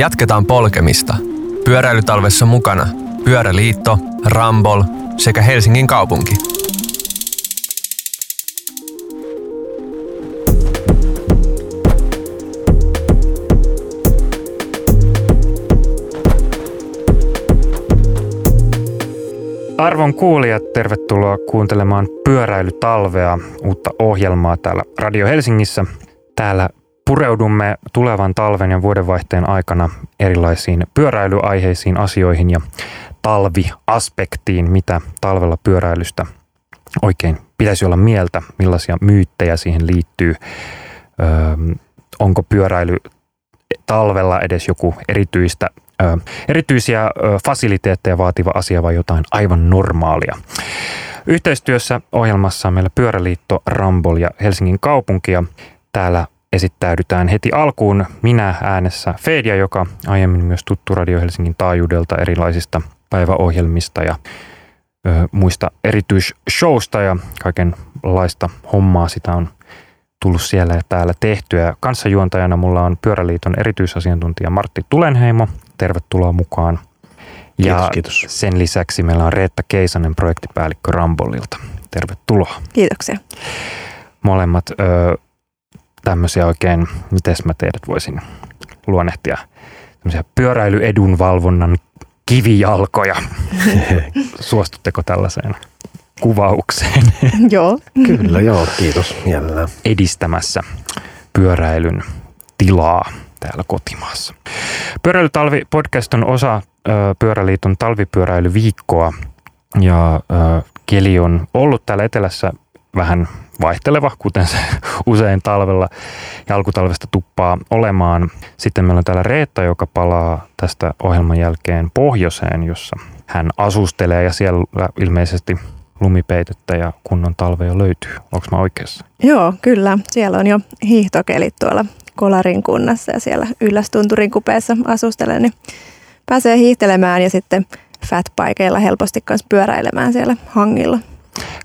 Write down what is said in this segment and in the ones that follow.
Jatketaan polkemista. Pyöräilytalvessa mukana Pyöräliitto, Rambol sekä Helsingin kaupunki. Arvon kuulijat, tervetuloa kuuntelemaan Pyöräilytalvea, uutta ohjelmaa täällä Radio Helsingissä. Täällä pureudumme tulevan talven ja vuodenvaihteen aikana erilaisiin pyöräilyaiheisiin asioihin ja talviaspektiin, mitä talvella pyöräilystä oikein pitäisi olla mieltä, millaisia myyttejä siihen liittyy, öö, onko pyöräily talvella edes joku erityistä ö, erityisiä ö, fasiliteetteja vaativa asia vai jotain aivan normaalia. Yhteistyössä ohjelmassa on meillä Pyöräliitto, Rambol ja Helsingin kaupunki ja täällä esittäydytään heti alkuun minä äänessä Fedia, joka aiemmin myös tuttu Radio Helsingin taajuudelta erilaisista päiväohjelmista ja ö, muista erityisshowsta ja kaikenlaista hommaa sitä on tullut siellä ja täällä tehtyä. Kanssajuontajana mulla on Pyöräliiton erityisasiantuntija Martti Tulenheimo. Tervetuloa mukaan. Ja Kiitos, kiitos. sen lisäksi meillä on Reetta Keisanen, projektipäällikkö Rambolilta. Tervetuloa. Kiitoksia. Molemmat ö, tämmöisiä oikein, miten mä teidät voisin luonnehtia, tämmöisiä pyöräilyedunvalvonnan kivijalkoja. Suostutteko tällaiseen kuvaukseen Joo. Kyllä, joo, kiitos mielellään. edistämässä pyöräilyn tilaa täällä kotimaassa. Pyöräilytalvi podcast on osa Pyöräliiton talvipyöräilyviikkoa ja keli on ollut täällä etelässä vähän vaihteleva, kuten se usein talvella ja alkutalvesta tuppaa olemaan. Sitten meillä on täällä Reetta, joka palaa tästä ohjelman jälkeen pohjoiseen, jossa hän asustelee ja siellä ilmeisesti lumipeitettä ja kunnon talve jo löytyy. Onko mä oikeassa? Joo, kyllä. Siellä on jo hiihtokelit tuolla Kolarin kunnassa ja siellä Yllästunturin kupeessa asustelen, niin pääsee hiihtelemään ja sitten fatbikeilla helposti kanssa pyöräilemään siellä hangilla.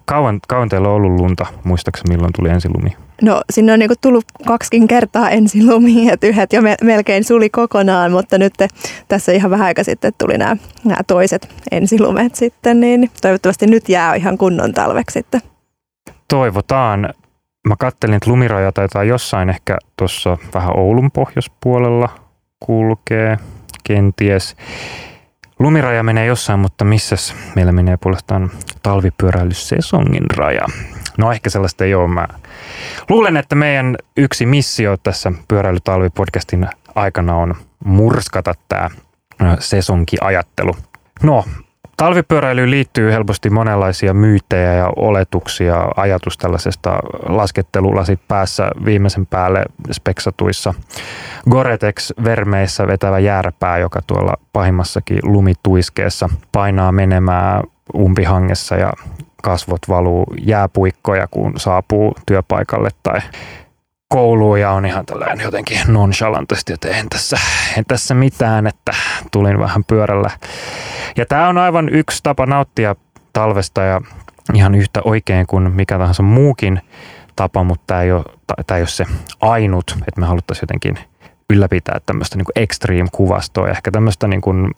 Kauan, kauan teillä on ollut lunta? Muistaakseni milloin tuli ensilumi? No sinne on niinku tullut kaksikin kertaa ensin lumi, että yhdet jo me- melkein suli kokonaan, mutta nyt tässä ihan vähän aika sitten tuli nämä, nämä toiset ensilumet sitten, niin toivottavasti nyt jää ihan kunnon talveksi sitten. Toivotaan. Mä kattelin, että lumiraja taitaa jossain ehkä tuossa vähän Oulun pohjoispuolella kulkee, kenties. Lumiraja menee jossain, mutta missäs meillä menee puolestaan talvipyöräilysesongin raja? No ehkä sellaista ei ole. Mä luulen, että meidän yksi missio tässä pyöräilytalvipodcastin aikana on murskata tämä sesonkiajattelu. No, Talvipyöräilyyn liittyy helposti monenlaisia myyttejä ja oletuksia, ajatus tällaisesta laskettelulasit päässä viimeisen päälle speksatuissa Gore-Tex-vermeissä vetävä jääräpää, joka tuolla pahimmassakin lumituiskeessa painaa menemään umpihangessa ja kasvot valuu jääpuikkoja, kun saapuu työpaikalle tai kouluun ja on ihan tällainen jotenkin nonchalantisti, että en tässä, en tässä mitään, että tulin vähän pyörällä. Ja tämä on aivan yksi tapa nauttia talvesta ja ihan yhtä oikein kuin mikä tahansa muukin tapa, mutta tämä ei ole, tämä ei ole se ainut, että me haluttaisiin jotenkin ylläpitää tämmöistä niin extreme-kuvastoa ja ehkä tämmöistä niin kuin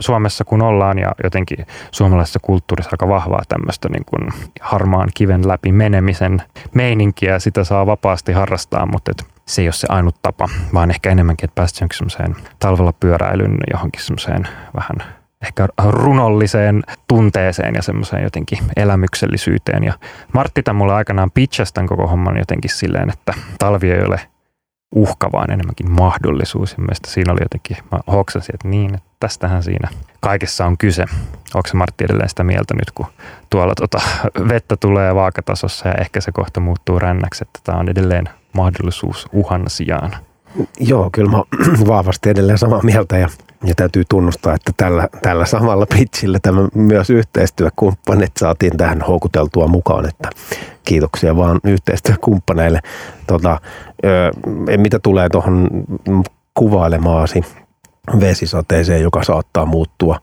Suomessa kun ollaan ja jotenkin suomalaisessa kulttuurissa aika vahvaa tämmöistä niin kuin harmaan kiven läpi menemisen meininkiä, sitä saa vapaasti harrastaa, mutta et se ei ole se ainut tapa, vaan ehkä enemmänkin, että päästä johonkin semmoiseen talvella pyöräilyn johonkin semmoiseen vähän ehkä runolliseen tunteeseen ja semmoiseen jotenkin elämyksellisyyteen. Ja Martti tämän mulle aikanaan pitchasi tämän koko homman jotenkin silleen, että talvi ei ole uhka, vaan enemmänkin mahdollisuus. Ja mielestäni siinä oli jotenkin, mä hoksasin, että niin, että tästähän siinä kaikessa on kyse. Onko se Martti edelleen sitä mieltä nyt, kun tuolla tota vettä tulee vaakatasossa ja ehkä se kohta muuttuu rännäksi, että tämä on edelleen mahdollisuus uhan sijaan? Joo, kyllä mä vahvasti edelleen samaa mieltä ja, ja täytyy tunnustaa, että tällä, tällä samalla pitchillä tämä myös yhteistyökumppanit saatiin tähän houkuteltua mukaan, että kiitoksia vaan yhteistyökumppaneille. Tota, ö, mitä tulee tuohon kuvailemaasi vesisateeseen, joka saattaa muuttua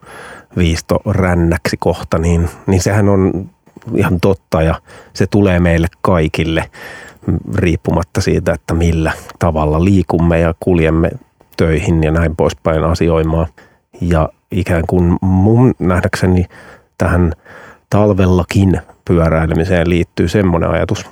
viistorännäksi kohta, niin, niin sehän on ihan totta ja se tulee meille kaikille riippumatta siitä, että millä tavalla liikumme ja kuljemme töihin ja näin poispäin asioimaan. Ja ikään kuin mun nähdäkseni tähän talvellakin pyöräilemiseen liittyy semmoinen ajatus,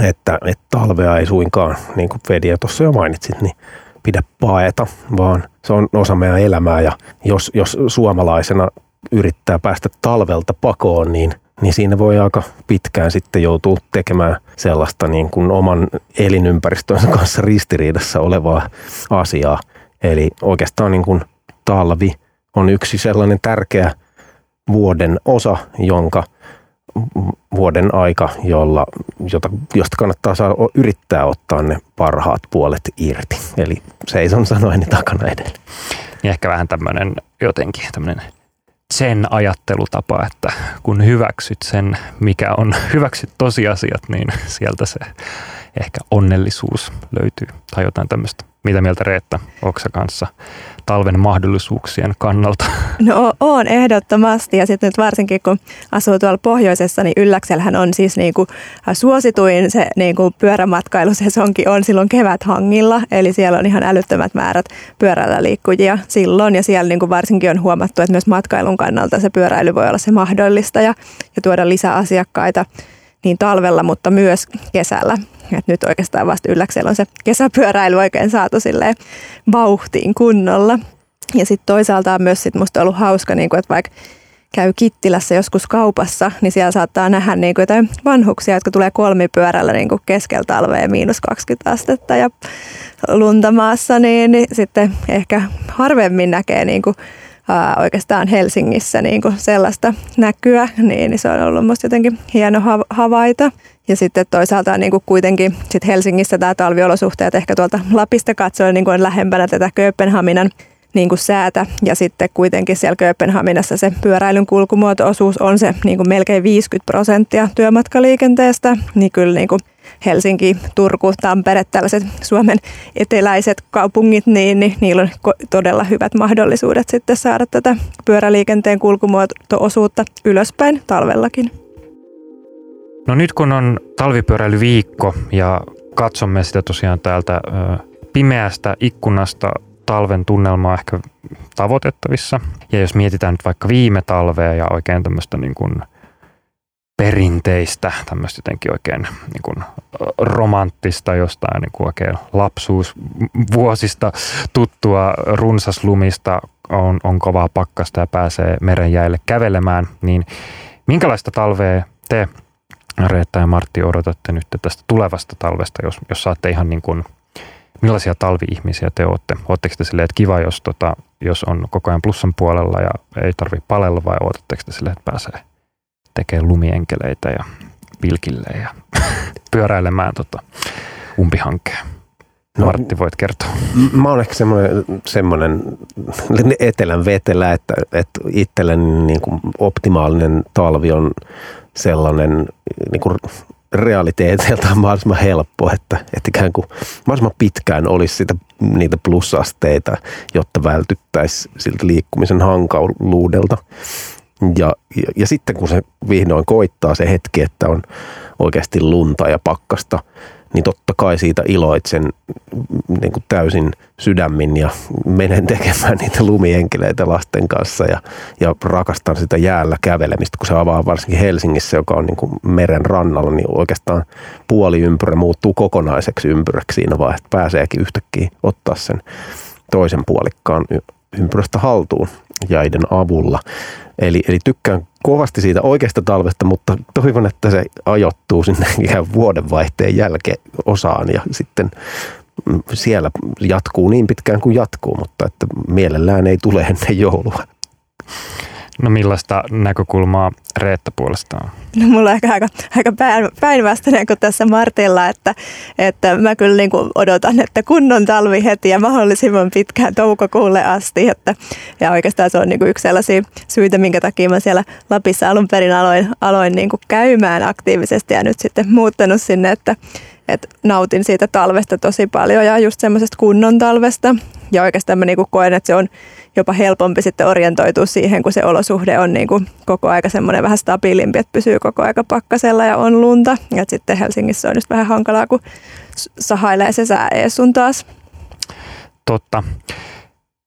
että, että talvea ei suinkaan, niin kuin Fedia tuossa jo mainitsit, niin pidä paeta, vaan se on osa meidän elämää ja jos, jos suomalaisena yrittää päästä talvelta pakoon, niin, niin siinä voi aika pitkään sitten joutua tekemään sellaista niin kuin oman elinympäristönsä kanssa ristiriidassa olevaa asiaa. Eli oikeastaan niin kuin talvi on yksi sellainen tärkeä vuoden osa, jonka vuoden aika, jolla, jota, josta kannattaa saa, yrittää ottaa ne parhaat puolet irti. Eli seison sanoeni takana edelleen. Ja ehkä vähän tämmöinen jotenkin tämmöinen sen ajattelutapa, että kun hyväksyt sen, mikä on, hyväksyt tosiasiat, niin sieltä se ehkä onnellisuus löytyy tai jotain tämmöistä. Mitä mieltä Reetta, Oksa kanssa talven mahdollisuuksien kannalta? No on ehdottomasti ja sitten nyt varsinkin kun asuu tuolla pohjoisessa, niin Ylläksellähän on siis niin kuin suosituin se niin kuin pyörämatkailusesonki on silloin keväthangilla, eli siellä on ihan älyttömät määrät pyörällä liikkujia silloin ja siellä niin kuin varsinkin on huomattu, että myös matkailun kannalta se pyöräily voi olla se mahdollista ja, ja tuoda lisää asiakkaita niin talvella, mutta myös kesällä. Et nyt oikeastaan vasta ylläksellä on se kesäpyöräily oikein saatu silleen vauhtiin kunnolla. Ja sitten toisaalta on myös sit musta ollut hauska, niin että vaikka käy Kittilässä joskus kaupassa, niin siellä saattaa nähdä niin kuin jotain vanhuksia, jotka tulee kolmipyörällä niin kuin keskellä talvea miinus 20 astetta ja lunta maassa, niin, niin sitten ehkä harvemmin näkee niin kuin ää, oikeastaan Helsingissä niin kuin sellaista näkyä, niin, se on ollut musta jotenkin hieno havaita. Ja sitten toisaalta niin kuin kuitenkin sit Helsingissä tämä talviolosuhteet ehkä tuolta Lapista katsoen niin kuin lähempänä tätä Kööpenhaminan niin kuin säätä. Ja sitten kuitenkin siellä Kööpenhaminassa se pyöräilyn kulkumuoto-osuus on se niin kuin melkein 50 prosenttia työmatkaliikenteestä. Niin kyllä niin kuin Helsinki, Turku, Tampere, tällaiset Suomen eteläiset kaupungit, niin, niin niillä on todella hyvät mahdollisuudet sitten saada tätä pyöräliikenteen kulkumuoto-osuusta ylöspäin talvellakin. No nyt kun on talvipyöräilyviikko ja katsomme sitä tosiaan täältä pimeästä ikkunasta talven tunnelmaa ehkä tavoitettavissa. Ja jos mietitään nyt vaikka viime talvea ja oikein tämmöistä niin kuin perinteistä, tämmöistä jotenkin oikein niin kuin romanttista jostain niin kuin oikein lapsuusvuosista tuttua runsaslumista, on, on kovaa pakkasta ja pääsee merenjäille kävelemään, niin minkälaista talvea te, Reetta ja Martti, odotatte nyt tästä tulevasta talvesta, jos, jos saatte ihan niin kuin, millaisia talvi-ihmisiä te olette? Oletteko te silleen, että kiva, jos, tota, jos on koko ajan plussan puolella ja ei tarvitse palella vai odotatteko te silleen, että pääsee tekee lumienkeleitä ja pilkille ja pyöräilemään tota umpihankkeen. No, Martti, voit kertoa. Mä oon ehkä semmoinen, semmoinen etelän vetelä, että, että itselleni niin kuin optimaalinen talvi on sellainen niin kuin realiteeteiltaan mahdollisimman helppo, että, että ikään kuin mahdollisimman pitkään olisi sitä, niitä plusasteita, jotta vältyttäisiin siltä liikkumisen hankaluudelta. Ja, ja, ja sitten kun se vihdoin koittaa se hetki, että on oikeasti lunta ja pakkasta, niin totta kai siitä iloitsen niin kuin täysin sydämin ja menen tekemään niitä lumienkeleitä lasten kanssa ja, ja rakastan sitä jäällä kävelemistä, kun se avaa varsinkin Helsingissä, joka on niin kuin meren rannalla, niin oikeastaan puoli ympyrä muuttuu kokonaiseksi ympyräksi siinä vaiheessa, että pääseekin yhtäkkiä ottaa sen toisen puolikkaan ympyrästä haltuun jäiden avulla. Eli, eli tykkään kovasti siitä oikeasta talvesta, mutta toivon, että se ajoittuu sinne ihan vuodenvaihteen jälkeen osaan ja sitten siellä jatkuu niin pitkään kuin jatkuu, mutta että mielellään ei tule ennen joulua. No millaista näkökulmaa Reetta puolestaan? No mulla on ehkä aika, aika päinvastainen kuin tässä Martilla, että, että mä kyllä niin kuin odotan, että kunnon talvi heti ja mahdollisimman pitkään toukokuulle asti. Että, ja oikeastaan se on niin kuin yksi sellaisia syitä, minkä takia mä siellä Lapissa alun perin aloin, aloin niin kuin käymään aktiivisesti ja nyt sitten muuttanut sinne, että, että nautin siitä talvesta tosi paljon ja just semmoisesta kunnon talvesta. Ja oikeastaan mä niin kuin koen, että se on jopa helpompi sitten orientoitua siihen, kun se olosuhde on niin kuin koko aika semmoinen vähän stabiilimpi, että pysyy koko aika pakkasella ja on lunta. Ja sitten Helsingissä on just vähän hankalaa, kun sahailee se sää sun taas. totta.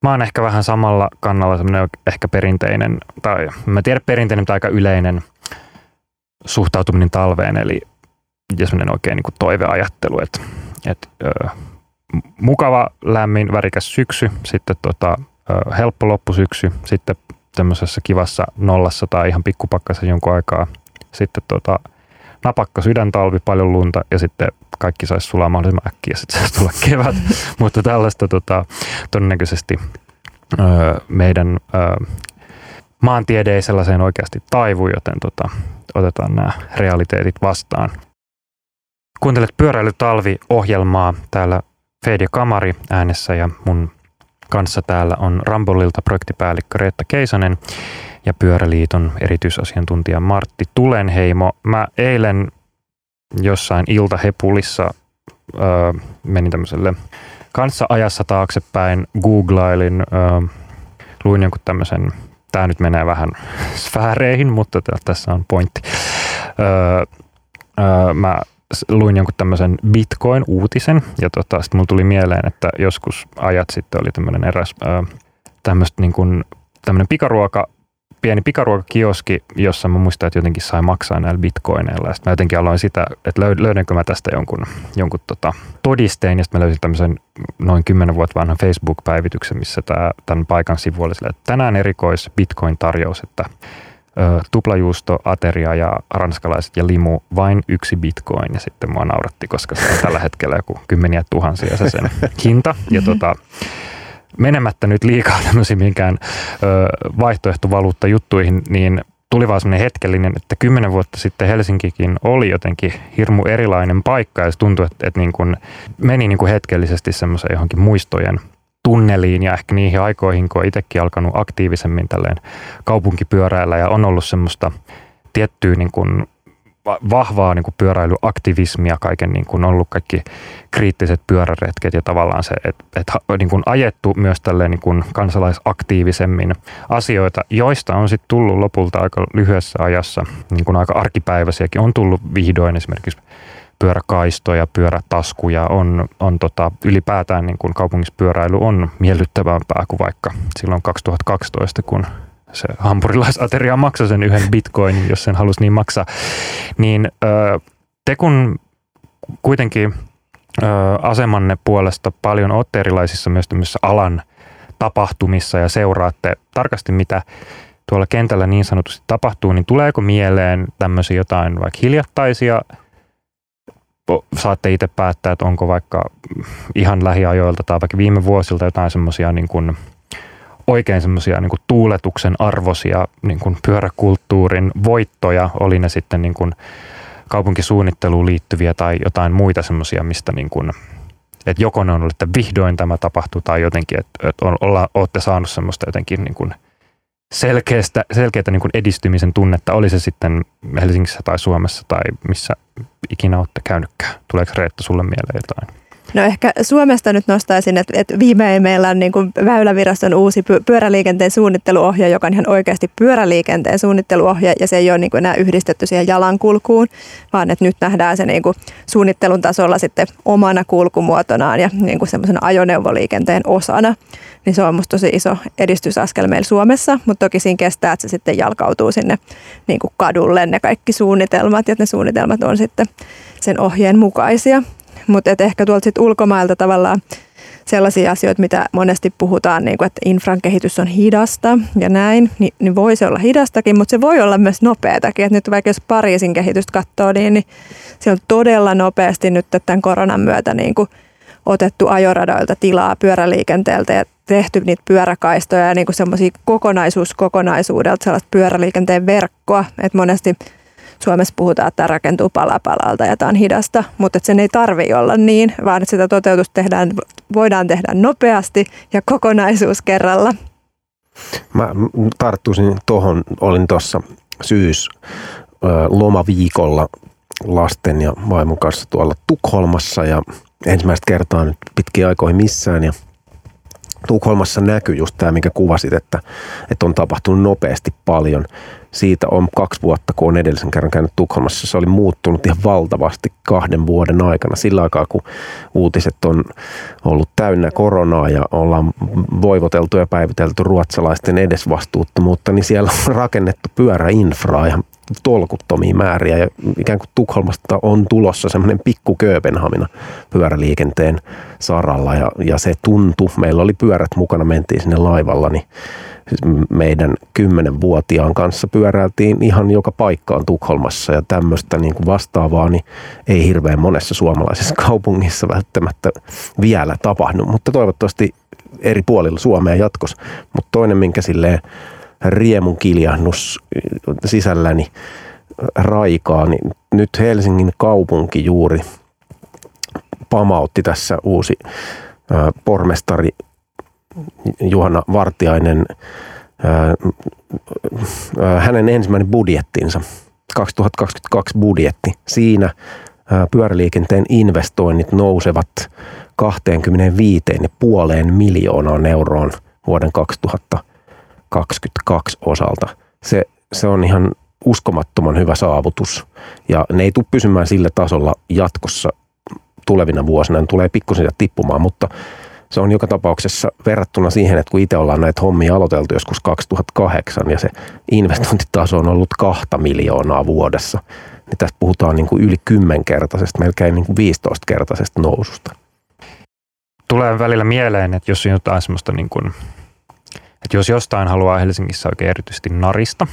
Mä oon ehkä vähän samalla kannalla semmoinen ehkä perinteinen, tai mä tiedän perinteinen, mutta aika yleinen suhtautuminen talveen, eli ja semmoinen oikein niin kuin toiveajattelu, että, että mukava, lämmin, värikäs syksy, sitten tota, helppo loppusyksy, sitten tämmöisessä kivassa nollassa tai ihan pikkupakkassa jonkun aikaa, sitten tota, napakka sydäntalvi, paljon lunta ja sitten kaikki saisi sulaa mahdollisimman äkkiä, sitten saisi tulla kevät, mutta tällaista tota, todennäköisesti ö, meidän ö, maantiede ei sellaiseen oikeasti taivu, joten tota, otetaan nämä realiteetit vastaan. Kuuntelet Pyöräilytalvi-ohjelmaa täällä Fede Kamari äänessä ja mun kanssa täällä on Rambolilta projektipäällikkö Reetta Keisanen ja Pyöräliiton erityisasiantuntija Martti Tulenheimo. Mä eilen jossain iltahepulissa öö, menin tämmöiselle kanssa ajassa taaksepäin, googlailin, öö, luin jonkun tämmöisen, tämä nyt menee vähän sfääreihin, mutta tässä on pointti. Öö, öö, mä luin jonkun tämmöisen Bitcoin-uutisen ja tota, sitten mulla tuli mieleen, että joskus ajat sitten oli tämmöinen eräs tämmöistä niin kuin, tämmöinen pikaruoka pieni pikaruokakioski, jossa mä muistan, että jotenkin sai maksaa näillä bitcoineilla. Sitten mä jotenkin aloin sitä, että löydänkö mä tästä jonkun, jonkun tota, todisteen. Ja sitten mä löysin tämmöisen noin 10 vuotta vanhan Facebook-päivityksen, missä tää, tämän paikan sivu oli sille, että tänään erikois bitcoin-tarjous, että tuplajuusto, ateria ja ranskalaiset ja limu, vain yksi bitcoin. Ja sitten mua nauratti, koska se on tällä hetkellä joku kymmeniä tuhansia se sen hinta. Ja tota, menemättä nyt liikaa tämmöisiin minkään vaihtoehtovaluutta juttuihin, niin tuli vaan semmoinen hetkellinen, että kymmenen vuotta sitten Helsinkikin oli jotenkin hirmu erilainen paikka ja se tuntui, että, että niin kuin meni niin kuin hetkellisesti semmoiseen johonkin muistojen tunneliin ja ehkä niihin aikoihin, kun itsekin alkanut aktiivisemmin tälleen kaupunkipyöräillä. Ja on ollut semmoista tiettyä niin kuin vahvaa niin kuin pyöräilyaktivismia, kaiken niin kuin ollut kaikki kriittiset pyöräretket ja tavallaan se, että et, niin kuin ajettu myös tälleen niin kuin kansalaisaktiivisemmin asioita, joista on sitten tullut lopulta aika lyhyessä ajassa, niin kuin aika arkipäiväisiäkin, on tullut vihdoin esimerkiksi pyöräkaistoja, pyörätaskuja, on, on tota, ylipäätään niin kuin kaupungissa pyöräily on miellyttävämpää kuin vaikka silloin 2012, kun se hampurilaisateria maksoi sen yhden bitcoinin, jos sen halusi niin maksaa. Niin te kun kuitenkin asemanne puolesta paljon olette erilaisissa myös alan tapahtumissa ja seuraatte tarkasti, mitä tuolla kentällä niin sanotusti tapahtuu, niin tuleeko mieleen tämmöisiä jotain vaikka hiljattaisia saatte itse päättää, että onko vaikka ihan lähiajoilta tai vaikka viime vuosilta jotain semmoisia niin kuin oikein semmoisia niin tuuletuksen arvoisia niin kuin pyöräkulttuurin voittoja, oli ne sitten niin kuin kaupunkisuunnitteluun liittyviä tai jotain muita semmoisia, mistä niin kuin, että joko ne on ollut, että vihdoin tämä tapahtuu tai jotenkin, että, että olla, olette saanut semmoista jotenkin niin kuin selkeästä, selkeätä niin kuin edistymisen tunnetta, oli se sitten Helsingissä tai Suomessa tai missä ikinä olette käynytkään. Tuleeko Reetta sulle mieleen jotain? No ehkä Suomesta nyt nostaisin, että, että viimein meillä on niin kuin Väyläviraston uusi pyöräliikenteen suunnitteluohje, joka on ihan oikeasti pyöräliikenteen suunnitteluohje ja se ei ole niin kuin enää yhdistetty siihen jalankulkuun, vaan että nyt nähdään se niin kuin suunnittelun tasolla sitten omana kulkumuotonaan ja niin kuin semmoisen ajoneuvoliikenteen osana. Niin se on musta tosi iso edistysaskel meillä Suomessa, mutta toki siinä kestää, että se sitten jalkautuu sinne niin kuin kadulle ne kaikki suunnitelmat ja ne suunnitelmat on sitten sen ohjeen mukaisia. Mutta ehkä tuolta sit ulkomailta tavallaan sellaisia asioita, mitä monesti puhutaan, niin kuin, että infran kehitys on hidasta ja näin, niin, niin voi se olla hidastakin, mutta se voi olla myös nopeatakin. Että nyt vaikka jos Pariisin kehitystä katsoo, niin, niin se on todella nopeasti nyt tämän koronan myötä niin kuin otettu ajoradoilta tilaa pyöräliikenteeltä ja tehty niitä pyöräkaistoja ja niin semmoisia kokonaisuus kokonaisuudelta sellaista pyöräliikenteen verkkoa, että monesti Suomessa puhutaan, että tämä rakentuu pala palalta ja tämä on hidasta, mutta sen ei tarvi olla niin, vaan että sitä toteutusta tehdään, voidaan tehdä nopeasti ja kokonaisuus kerralla. Mä tarttuisin tuohon, olin tuossa syys lomaviikolla lasten ja vaimon kanssa tuolla Tukholmassa ja ensimmäistä kertaa nyt pitkiä aikoihin missään ja Tukholmassa näkyy just tämä, minkä kuvasit, että, että on tapahtunut nopeasti paljon. Siitä on kaksi vuotta, kun on edellisen kerran käynyt Tukholmassa. Se oli muuttunut ihan valtavasti kahden vuoden aikana. Sillä aikaa, kun uutiset on ollut täynnä koronaa ja ollaan voivoteltu ja päivitelty ruotsalaisten edesvastuuttomuutta, niin siellä on rakennettu pyöräinfraa ihan tolkuttomia määriä ja ikään kuin Tukholmasta on tulossa semmoinen pikku Kööpenhamina pyöräliikenteen saralla ja, ja se tuntui, meillä oli pyörät mukana, mentiin sinne laivalla, niin siis meidän kymmenenvuotiaan kanssa pyöräiltiin ihan joka paikkaan Tukholmassa ja tämmöistä niin kuin vastaavaa niin ei hirveän monessa suomalaisessa kaupungissa välttämättä vielä tapahdu, mutta toivottavasti eri puolilla Suomea jatkossa. Mutta toinen, minkä silleen riemun kiljahdus sisälläni raikaa, niin nyt Helsingin kaupunki juuri pamautti tässä uusi pormestari Juhana Vartiainen hänen ensimmäinen budjettinsa, 2022 budjetti. Siinä pyöräliikenteen investoinnit nousevat 25,5 miljoonaan euroon vuoden 2022 osalta. Se, se on ihan uskomattoman hyvä saavutus ja ne ei tule pysymään sillä tasolla jatkossa tulevina vuosina. Ne tulee pikkusen tippumaan, mutta se on joka tapauksessa verrattuna siihen, että kun itse ollaan näitä hommia aloiteltu joskus 2008 ja se investointitaso on ollut kahta miljoonaa vuodessa, niin tässä puhutaan niin kuin yli kymmenkertaisesta, melkein niin kuin 15-kertaisesta noususta. Tulee välillä mieleen, että jos jotain semmoista niin kuin, että jos jostain haluaa Helsingissä oikein erityisesti narista,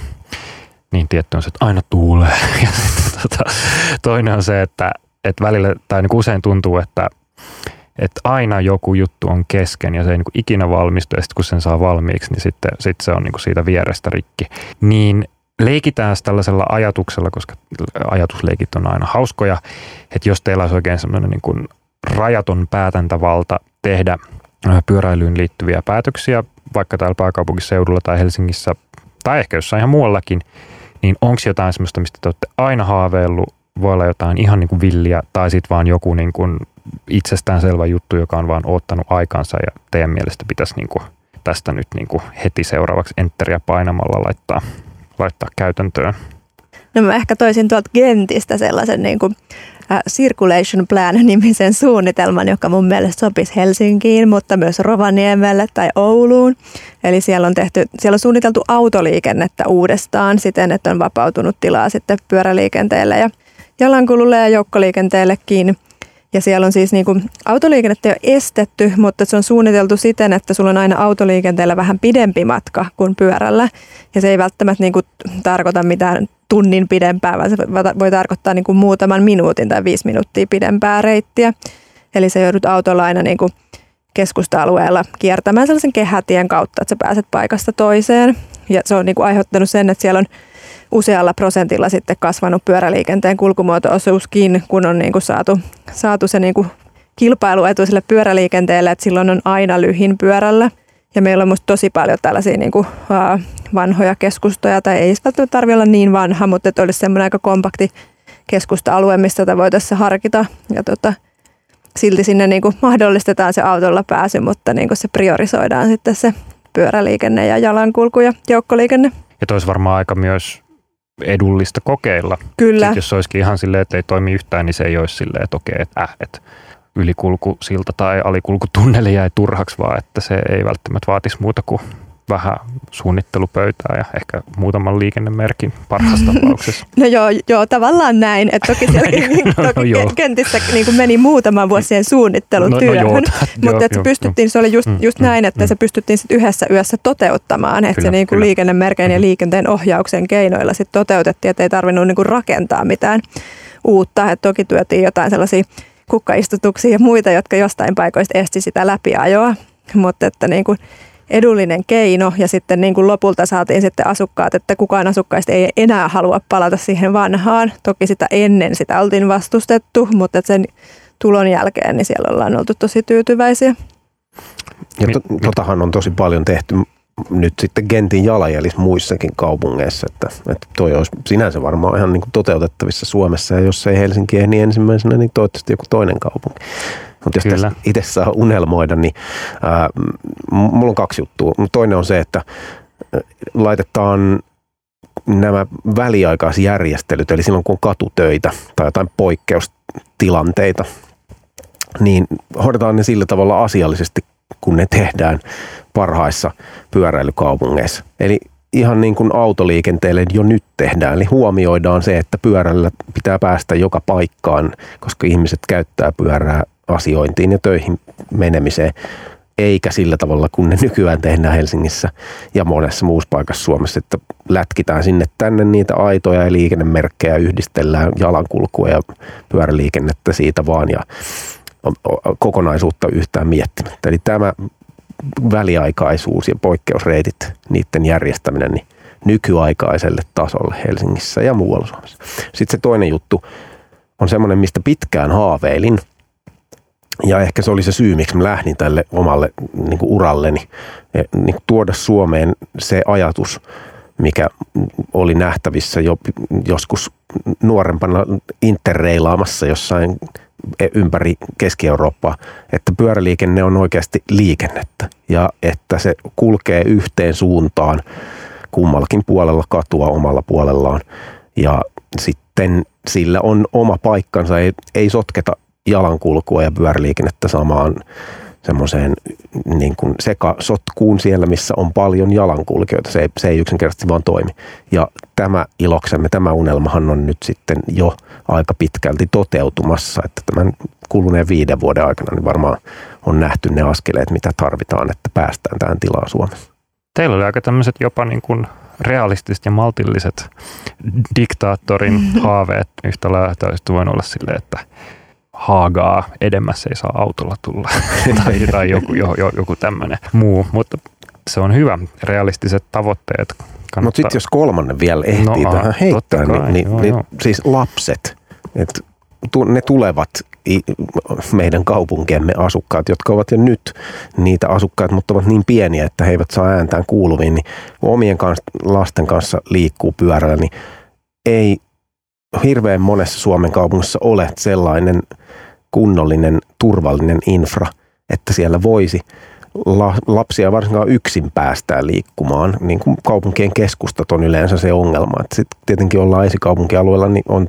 niin tietty on se, että aina tuulee. Ja tota, toinen on se, että, että välillä, tai niin usein tuntuu, että että aina joku juttu on kesken ja se ei niin ikinä valmistu ja sitten kun sen saa valmiiksi, niin sitten, sitten se on niin siitä vierestä rikki. Niin leikitään tällaisella ajatuksella, koska ajatusleikit on aina hauskoja, että jos teillä olisi oikein semmoinen niin rajaton päätäntävalta tehdä pyöräilyyn liittyviä päätöksiä, vaikka täällä pääkaupunkiseudulla tai Helsingissä tai ehkä jossain ihan muuallakin, niin onko jotain semmoista, mistä te olette aina haaveillut, voi olla jotain ihan niin kuin villiä tai sitten vaan joku niin kuin itsestäänselvä juttu, joka on vaan ottanut aikansa ja teidän mielestä pitäisi niin kuin tästä nyt niin kuin heti seuraavaksi enteriä painamalla laittaa, laittaa käytäntöön? No mä ehkä toisin tuolta Gentistä sellaisen niin kuin, Circulation Plan-nimisen suunnitelman, joka mun mielestä sopisi Helsinkiin, mutta myös Rovaniemelle tai Ouluun. Eli siellä on, tehty, siellä on suunniteltu autoliikennettä uudestaan siten, että on vapautunut tilaa sitten pyöräliikenteelle ja jalankululle ja joukkoliikenteellekin. Ja siellä on siis niin kuin, autoliikennettä jo estetty, mutta se on suunniteltu siten, että sulla on aina autoliikenteellä vähän pidempi matka kuin pyörällä. Ja se ei välttämättä niin kuin, tarkoita mitään tunnin pidempää, vaan se voi tarkoittaa niin kuin muutaman minuutin tai viisi minuuttia pidempää reittiä. Eli se joudut autolla aina niin kuin keskusta-alueella kiertämään sellaisen kehätien kautta, että sä pääset paikasta toiseen. Ja se on niin kuin aiheuttanut sen, että siellä on usealla prosentilla sitten kasvanut pyöräliikenteen kulkumuoto-osuuskin, kun on niin kuin saatu, saatu se niin kuin kilpailuetu sille pyöräliikenteelle, että silloin on aina lyhin pyörällä. Ja meillä on musta tosi paljon tällaisia niin kuin, uh, vanhoja keskustoja, tai ei välttämättä tarvitse olla niin vanha, mutta että olisi semmoinen aika kompakti keskusta-alue, mistä tätä voitaisiin harkita. Ja tota, silti sinne niin kuin mahdollistetaan se autolla pääsy, mutta niin kuin se priorisoidaan sitten se pyöräliikenne ja jalankulku ja joukkoliikenne. Ja toisi varmaan aika myös edullista kokeilla. Kyllä. Sitten jos olisikin ihan silleen, että ei toimi yhtään, niin se ei olisi silleen, että okei, että, äh, että ylikulkusilta tai alikulkutunneli jäi turhaksi, vaan että se ei välttämättä vaatisi muuta kuin vähän suunnittelupöytää ja ehkä muutaman liikennemerkin parhaassa tapauksessa. No joo, joo tavallaan näin. Et toki siellä no, no, toki no, kentissä niin kuin meni muutama vuosien suunnittelutyöhön, no, no, mutta että se pystyttiin, se oli just, mm, just mm, näin, että mm. se pystyttiin sit yhdessä yössä toteuttamaan, että se niin kuin liikennemerkein ja mm. liikenteen ohjauksen keinoilla sit toteutettiin, että ei tarvinnut niin kuin rakentaa mitään uutta. Et toki työtiin jotain sellaisia kukkaistutuksia ja muita, jotka jostain paikoista esti sitä läpiajoa, mutta että niin kuin edullinen keino ja sitten niin kuin lopulta saatiin sitten asukkaat, että kukaan asukkaista ei enää halua palata siihen vanhaan. Toki sitä ennen sitä oltiin vastustettu, mutta sen tulon jälkeen niin siellä ollaan oltu tosi tyytyväisiä. Ja to, totahan on tosi paljon tehty nyt sitten Gentin jalanjäljissä muissakin kaupungeissa, että, että toi olisi sinänsä varmaan ihan niin kuin toteutettavissa Suomessa ja jos ei Helsinki niin ensimmäisenä, niin toivottavasti joku toinen kaupunki. Mutta jos itse saa unelmoida, niin ää, mulla on kaksi juttua. Toinen on se, että laitetaan nämä väliaikaisjärjestelyt, eli silloin kun on katutöitä tai jotain poikkeustilanteita, niin hoidetaan ne sillä tavalla asiallisesti, kun ne tehdään parhaissa pyöräilykaupungeissa. Eli ihan niin kuin autoliikenteelle jo nyt tehdään. Eli huomioidaan se, että pyörällä pitää päästä joka paikkaan, koska ihmiset käyttää pyörää asiointiin ja töihin menemiseen, eikä sillä tavalla, kun ne nykyään tehdään Helsingissä ja monessa muussa paikassa Suomessa, että lätkitään sinne tänne niitä aitoja ja liikennemerkkejä, yhdistellään jalankulkua ja pyöräliikennettä siitä vaan ja kokonaisuutta yhtään miettimättä. Eli tämä väliaikaisuus ja poikkeusreitit, niiden järjestäminen niin nykyaikaiselle tasolle Helsingissä ja muualla Suomessa. Sitten se toinen juttu on semmoinen, mistä pitkään haaveilin. Ja ehkä se oli se syy, miksi mä lähdin tälle omalle niin kuin uralleni. Niin kuin tuoda Suomeen se ajatus, mikä oli nähtävissä jo joskus nuorempana interreilaamassa jossain ympäri Keski-Eurooppaa, että pyöräliikenne on oikeasti liikennettä ja että se kulkee yhteen suuntaan kummallakin puolella katua omalla puolellaan ja sitten sillä on oma paikkansa, ei, ei sotketa jalankulkua ja pyöräliikennettä samaan semmoiseen niin kuin sekasotkuun siellä, missä on paljon jalankulkijoita. Se ei, se ei yksinkertaisesti vaan toimi. Ja tämä iloksemme, tämä unelmahan on nyt sitten jo aika pitkälti toteutumassa, että tämän kuluneen viiden vuoden aikana niin varmaan on nähty ne askeleet, mitä tarvitaan, että päästään tähän tilaan Suomessa. Teillä oli aika tämmöiset jopa niin kuin realistiset ja maltilliset diktaattorin haaveet yhtä lailla, olisi voinut olla silleen, että Haagaa edemmässä ei saa autolla tulla tai, tai joku, jo, jo, joku tämmöinen muu, mutta se on hyvä, realistiset tavoitteet. Mutta sitten jos kolmannen vielä ehtii no, tähän heittää, niin, kai, niin, joo, niin joo. siis lapset, et ne tulevat meidän kaupunkiemme asukkaat, jotka ovat jo nyt niitä asukkaita, mutta ovat niin pieniä, että he eivät saa ääntään kuuluviin, niin omien kanssa, lasten kanssa liikkuu pyörällä, niin ei hirveän monessa Suomen kaupungissa ole sellainen kunnollinen, turvallinen infra, että siellä voisi lapsia varsinkaan yksin päästää liikkumaan. Niin kuin kaupunkien keskustat on yleensä se ongelma. Sitten tietenkin ollaan esikaupunkialueella, niin on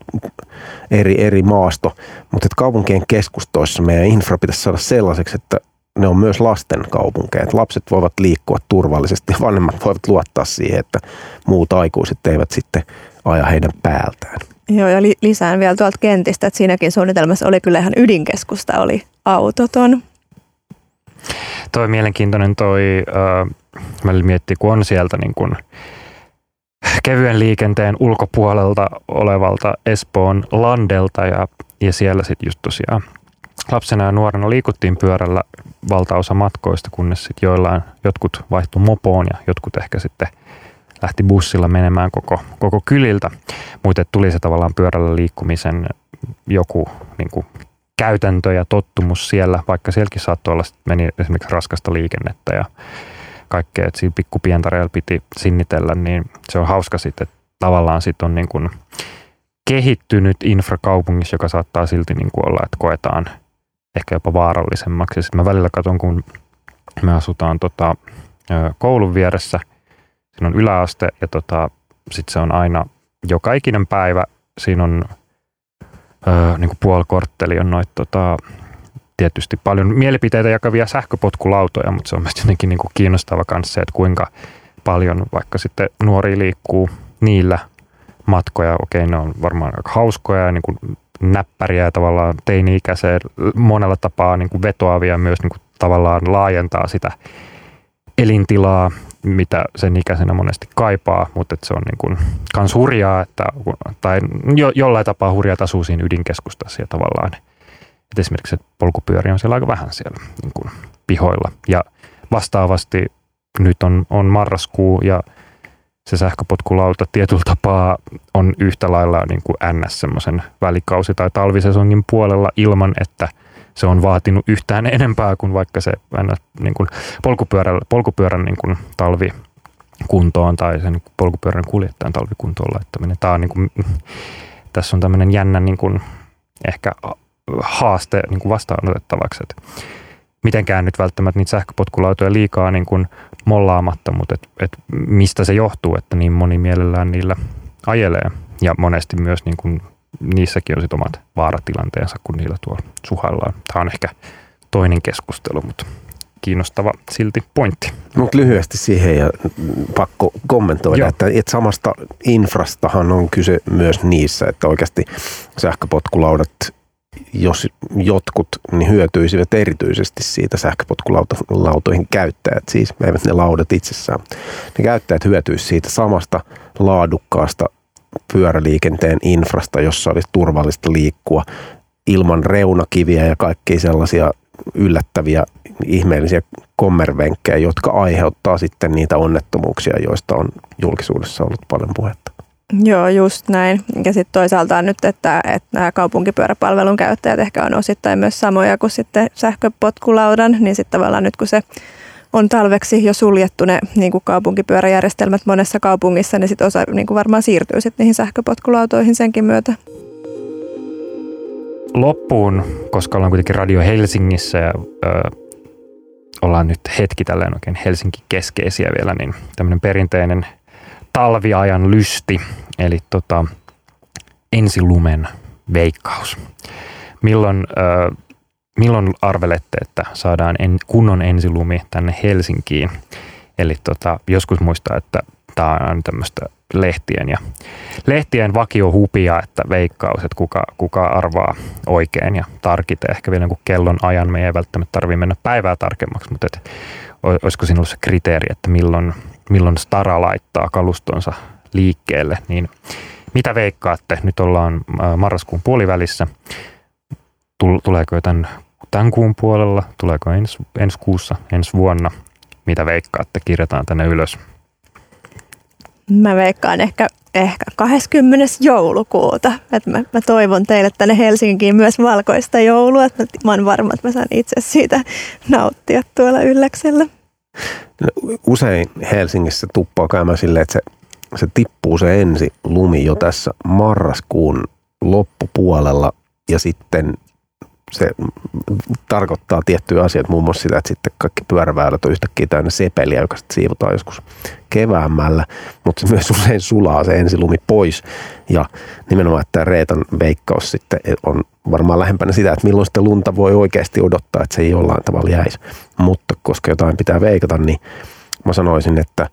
eri, eri maasto. Mutta että kaupunkien keskustoissa meidän infra pitäisi saada sellaiseksi, että ne on myös lasten kaupunkeja. Että lapset voivat liikkua turvallisesti ja vanhemmat voivat luottaa siihen, että muut aikuiset eivät sitten aja heidän päältään. Joo, ja li- lisään vielä tuolta kentistä, että siinäkin suunnitelmassa oli kyllä ihan ydinkeskusta, oli autoton. Toi mielenkiintoinen toi, äh, mä miettii, kun on sieltä niin kun kevyen liikenteen ulkopuolelta olevalta Espoon landelta ja, ja siellä sitten just tosiaan lapsena ja nuorena liikuttiin pyörällä valtaosa matkoista, kunnes sitten joillain jotkut vaihtui mopoon ja jotkut ehkä sitten – lähti bussilla menemään koko, koko kyliltä, mutta tuli se tavallaan pyörällä liikkumisen joku niin kuin käytäntö ja tottumus siellä, vaikka sielläkin saattoi olla, meni esimerkiksi raskasta liikennettä ja kaikkea, että siinä pikkupientareella piti sinnitellä, niin se on hauska sitten, että tavallaan sitten on niin kuin kehittynyt infrakaupungissa, joka saattaa silti niin kuin olla, että koetaan ehkä jopa vaarallisemmaksi. Sitten mä välillä katson, kun me asutaan tota, koulun vieressä – Siinä on yläaste ja tota, sitten se on aina joka ikinen päivä. Siinä on öö, niin kuin puoli kortteli on noita tota, tietysti paljon mielipiteitä jakavia sähköpotkulautoja, mutta se on myös jotenkin niin kuin kiinnostava kanssa se, että kuinka paljon vaikka sitten nuori liikkuu niillä matkoja. Okei, ne on varmaan aika hauskoja ja niin kuin näppäriä ja tavallaan teini-ikäiseen monella tapaa niin kuin vetoavia myös niin kuin tavallaan laajentaa sitä elintilaa mitä sen ikäisenä monesti kaipaa, mutta se on niin kuin kans hurjaa, että, tai jo, jollain tapaa hurjaa, että asuu siinä ydinkeskustassa ja tavallaan, että esimerkiksi että polkupyöriä on siellä aika vähän siellä niin kuin pihoilla. Ja vastaavasti nyt on, on marraskuu ja se sähköpotkulauta tietyllä tapaa on yhtä lailla niin kuin NS semmoisen välikausi- tai talvisesongin puolella ilman, että – se on vaatinut yhtään enempää kuin vaikka se niin kuin polkupyörän, polkupyörän niin kuin talvi kuntoon tai sen polkupyörän kuljettajan talvikuntoon laittaminen. Tämä on niin kuin, tässä on tämmöinen jännä niin kuin, ehkä haaste niin kuin vastaanotettavaksi. Et mitenkään nyt välttämättä niitä sähköpotkulautoja liikaa niin kuin mollaamatta, mutta et, et mistä se johtuu, että niin moni mielellään niillä ajelee. Ja monesti myös niin kuin, niissäkin on sit omat vaaratilanteensa, kun niillä tuolla suhaillaan. Tämä on ehkä toinen keskustelu, mutta kiinnostava silti pointti. Mutta lyhyesti siihen ja pakko kommentoida, että, että samasta infrastahan on kyse myös niissä, että oikeasti sähköpotkulaudat, jos jotkut, niin hyötyisivät erityisesti siitä sähköpotkulautoihin käyttäjät, siis eivät ne laudat itsessään. Ne käyttäjät hyötyisivät siitä samasta laadukkaasta pyöräliikenteen infrasta, jossa olisi turvallista liikkua ilman reunakiviä ja kaikkia sellaisia yllättäviä ihmeellisiä kommervenkkejä, jotka aiheuttaa sitten niitä onnettomuuksia, joista on julkisuudessa ollut paljon puhetta. Joo, just näin. Ja sitten toisaalta nyt, että, että nämä kaupunkipyöräpalvelun käyttäjät ehkä on osittain myös samoja kuin sitten sähköpotkulaudan, niin sitten tavallaan nyt kun se on talveksi jo suljettu ne niin kuin kaupunkipyöräjärjestelmät monessa kaupungissa, niin sitten osa niin kuin varmaan siirtyy sitten niihin sähköpotkulautoihin senkin myötä loppuun, koska ollaan kuitenkin Radio Helsingissä ja ö, ollaan nyt hetki tälleen oikein Helsinki keskeisiä vielä, niin tämmöinen perinteinen talviajan lysti, eli tota, ensilumen veikkaus. Milloin, ö, milloin arvelette, että saadaan en, kunnon ensilumi tänne Helsinkiin? Eli tota, joskus muistaa, että tämä on tämmöistä lehtien ja lehtien vakiohupia, että veikkaus, että kuka, kuka arvaa oikein ja tarkite ehkä vielä niin kellon ajan. Me ei välttämättä tarvitse mennä päivää tarkemmaksi, mutta et, olisiko sinulla se kriteeri, että milloin, milloin Stara laittaa kalustonsa liikkeelle, niin mitä veikkaatte? Nyt ollaan marraskuun puolivälissä. Tuleeko tämän, tämän kuun puolella? Tuleeko ensi, ensi kuussa, ensi vuonna? Mitä veikkaatte? Kirjataan tänne ylös. Mä veikkaan ehkä, ehkä 20. joulukuuta. Et mä, mä, toivon teille tänne Helsinkiin myös valkoista joulua. Että mä oon varma, että mä saan itse siitä nauttia tuolla ylläksellä. No, usein Helsingissä tuppaa käymään silleen, että se, se tippuu se ensi lumi jo tässä marraskuun loppupuolella ja sitten se tarkoittaa tiettyjä asioita, muun muassa sitä, että sitten kaikki pyöräväylät on yhtäkkiä täynnä sepeliä, joka sitten siivotaan joskus keväämällä, mutta se myös usein sulaa se ensilumi pois. Ja nimenomaan, että Reetan veikkaus sitten on varmaan lähempänä sitä, että milloin sitten lunta voi oikeasti odottaa, että se ei jollain tavalla jäisi. Mutta koska jotain pitää veikata, niin mä sanoisin, että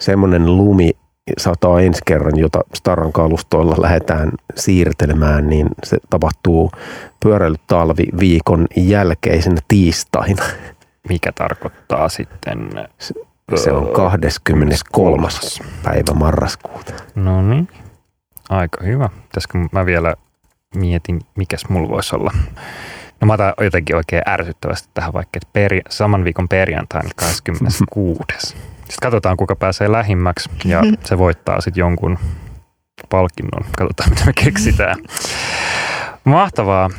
semmoinen lumi, sataa ensi kerran, jota Staran kalustoilla lähdetään siirtelemään, niin se tapahtuu pyöräilytalvi viikon jälkeisenä tiistaina. Mikä tarkoittaa sitten? Se, on 23. päivä marraskuuta. No niin, aika hyvä. Pitäisikö mä vielä mietin, mikäs mulla voisi olla. No mä otan jotenkin oikein ärsyttävästi tähän vaikka, että peri, saman viikon perjantaina 26. Sitten katsotaan, kuka pääsee lähimmäksi ja se voittaa sitten jonkun palkinnon. Katsotaan, mitä me keksitään. Mahtavaa.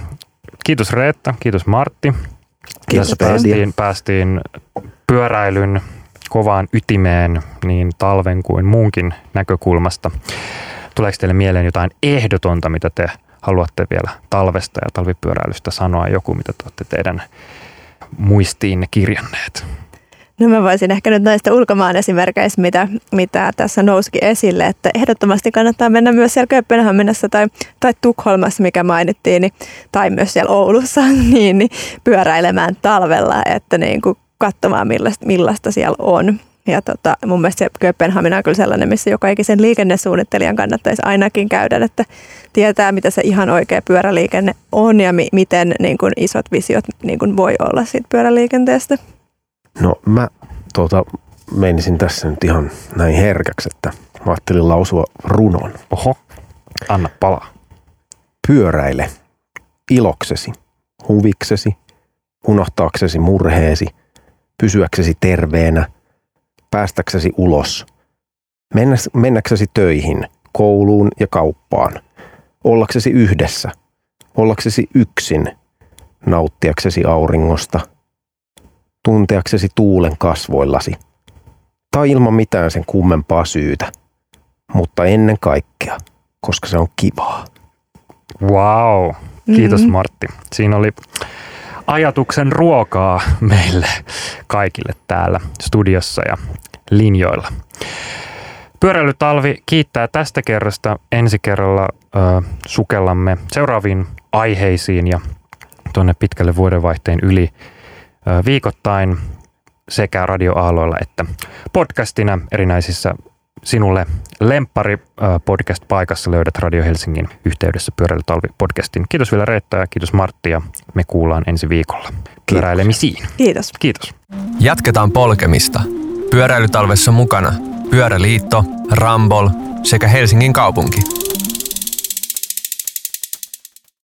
Kiitos Reetta, kiitos Martti. Kiitos Tässä päästiin, päästiin pyöräilyn kovaan ytimeen niin talven kuin muunkin näkökulmasta. Tuleeko teille mieleen jotain ehdotonta, mitä te haluatte vielä talvesta ja talvipyöräilystä sanoa? Joku, mitä te olette teidän muistiinne kirjanneet? No mä voisin ehkä nyt näistä ulkomaan esimerkkeistä, mitä, mitä tässä nousikin esille, että ehdottomasti kannattaa mennä myös siellä Kööpenhaminassa tai, tai Tukholmassa, mikä mainittiin, niin, tai myös siellä Oulussa, niin, niin pyöräilemään talvella, että niin kuin katsomaan millaista, millaista siellä on. Ja tota, mun mielestä se Kööpenhamina on kyllä sellainen, missä joka ikisen liikennesuunnittelijan kannattaisi ainakin käydä, että tietää, mitä se ihan oikea pyöräliikenne on ja mi- miten niin kuin isot visiot niin kuin voi olla siitä pyöräliikenteestä. No mä tuota, menisin tässä nyt ihan näin herkäksi, että mä ajattelin lausua runon. Oho, anna palaa. Pyöräile iloksesi, huviksesi, unohtaaksesi murheesi, pysyäksesi terveenä, päästäksesi ulos, mennäksesi töihin, kouluun ja kauppaan, ollaksesi yhdessä, ollaksesi yksin, nauttiaksesi auringosta – tunteaksesi tuulen kasvoillasi, tai ilman mitään sen kummempaa syytä, mutta ennen kaikkea, koska se on kivaa. Wow, kiitos mm-hmm. Martti. Siinä oli ajatuksen ruokaa meille kaikille täällä studiossa ja linjoilla. Pyöräilytalvi kiittää tästä kerrasta. Ensi kerralla ö, sukellamme seuraaviin aiheisiin ja tuonne pitkälle vuodenvaihteen yli viikoittain sekä radioaaloilla että podcastina erinäisissä sinulle lemppari podcast-paikassa löydät Radio Helsingin yhteydessä Pyöräilytalvi-podcastin. Kiitos vielä Reetta ja kiitos Martti ja me kuullaan ensi viikolla. Pyöräilemisiin. Kiitos. Kiitos. Jatketaan polkemista. Pyöräilytalvessa mukana Pyöräliitto, Rambol sekä Helsingin kaupunki.